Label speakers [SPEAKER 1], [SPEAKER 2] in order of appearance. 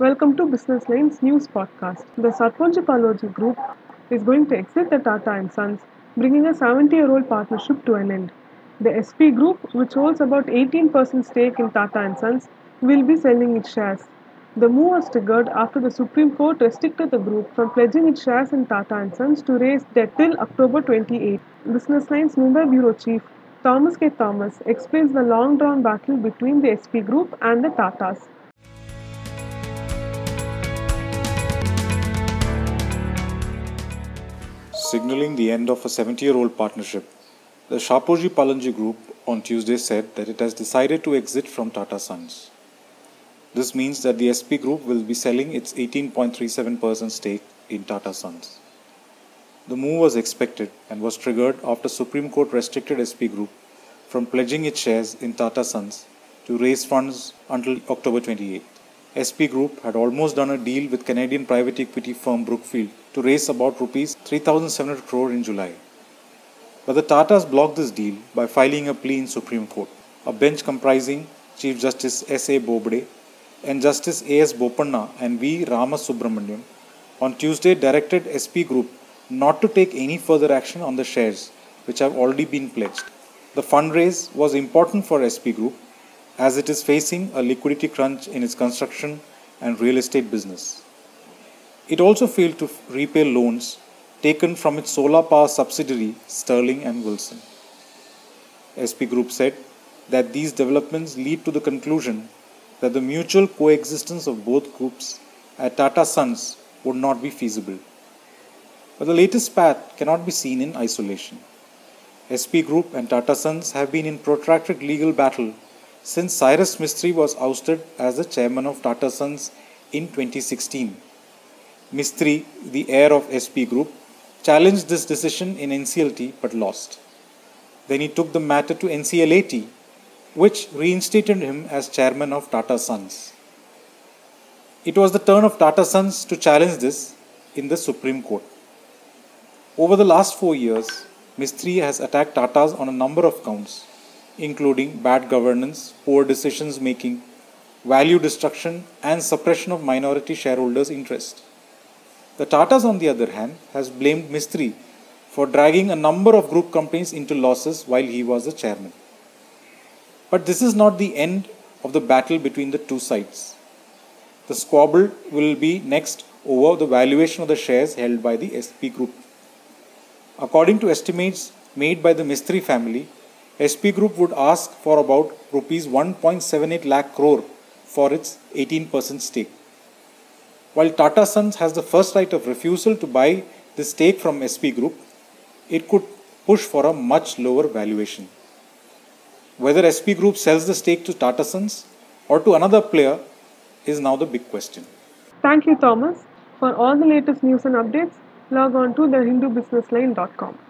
[SPEAKER 1] Welcome to Business Line's news podcast. The Shapoorji Pallonji Group is going to exit the Tata and Sons, bringing a 70-year-old partnership to an end. The SP Group, which holds about 18% stake in Tata and Sons, will be selling its shares. The move was triggered after the Supreme Court restricted the group from pledging its shares in Tata and Sons to raise debt till October 28. Business Line's Mumbai bureau chief Thomas K. Thomas explains the long-drawn battle between the SP Group and the Tatas.
[SPEAKER 2] Signaling the end of a 70 year old partnership, the Shapoorji Pallonji Group on Tuesday said that it has decided to exit from Tata Sons. This means that the SP Group will be selling its 18.37% stake in Tata Sons. The move was expected and was triggered after Supreme Court restricted SP Group from pledging its shares in Tata Sons to raise funds until October 28. SP Group had almost done a deal with Canadian private equity firm Brookfield to raise about rupees 3700 crore in July. But the Tatas blocked this deal by filing a plea in Supreme Court. A bench comprising Chief Justice S. A. Bobde and Justice A. S. Bopanna and V. Ramasubramanian on Tuesday directed SP Group not to take any further action on the shares which have already been pledged. The fundraise was important for SP Group as it is facing a liquidity crunch in its construction and real estate business. It also failed to repay loans taken from its solar power subsidiary Sterling and Wilson. SP Group said that these developments lead to the conclusion that the mutual coexistence of both groups at Tata Sons would not be feasible. But the latest path cannot be seen in isolation. SP Group and Tata Sons have been in protracted legal battle since Cyrus Mistry was ousted as the chairman of Tata Sons in 2016. Mistry, the heir of SP Group, challenged this decision in NCLT but lost. Then he took the matter to NCLAT, which reinstated him as chairman of Tata Sons. It was the turn of Tata Sons to challenge this in the Supreme Court. Over the last four years, Mistry has attacked Tatas on a number of counts, including bad governance, poor decisions making, value destruction, and suppression of minority shareholders' interest. The Tatas, on the other hand, has blamed Mistry for dragging a number of group companies into losses while he was the chairman. But this is not the end of the battle between the two sides. The squabble will be next over the valuation of the shares held by the SP Group. According to estimates made by the Mistry family, SP Group would ask for about rupees 1.78 lakh crore for its 18% stake. While Tata Sons has the first right of refusal to buy the stake from SP Group, it could push for a much lower valuation. Whether SP Group sells the stake to Tata Sons or to another player is now the big question.
[SPEAKER 1] Thank you, Thomas. For all the latest news and updates, log on to thehindubusinessline.com.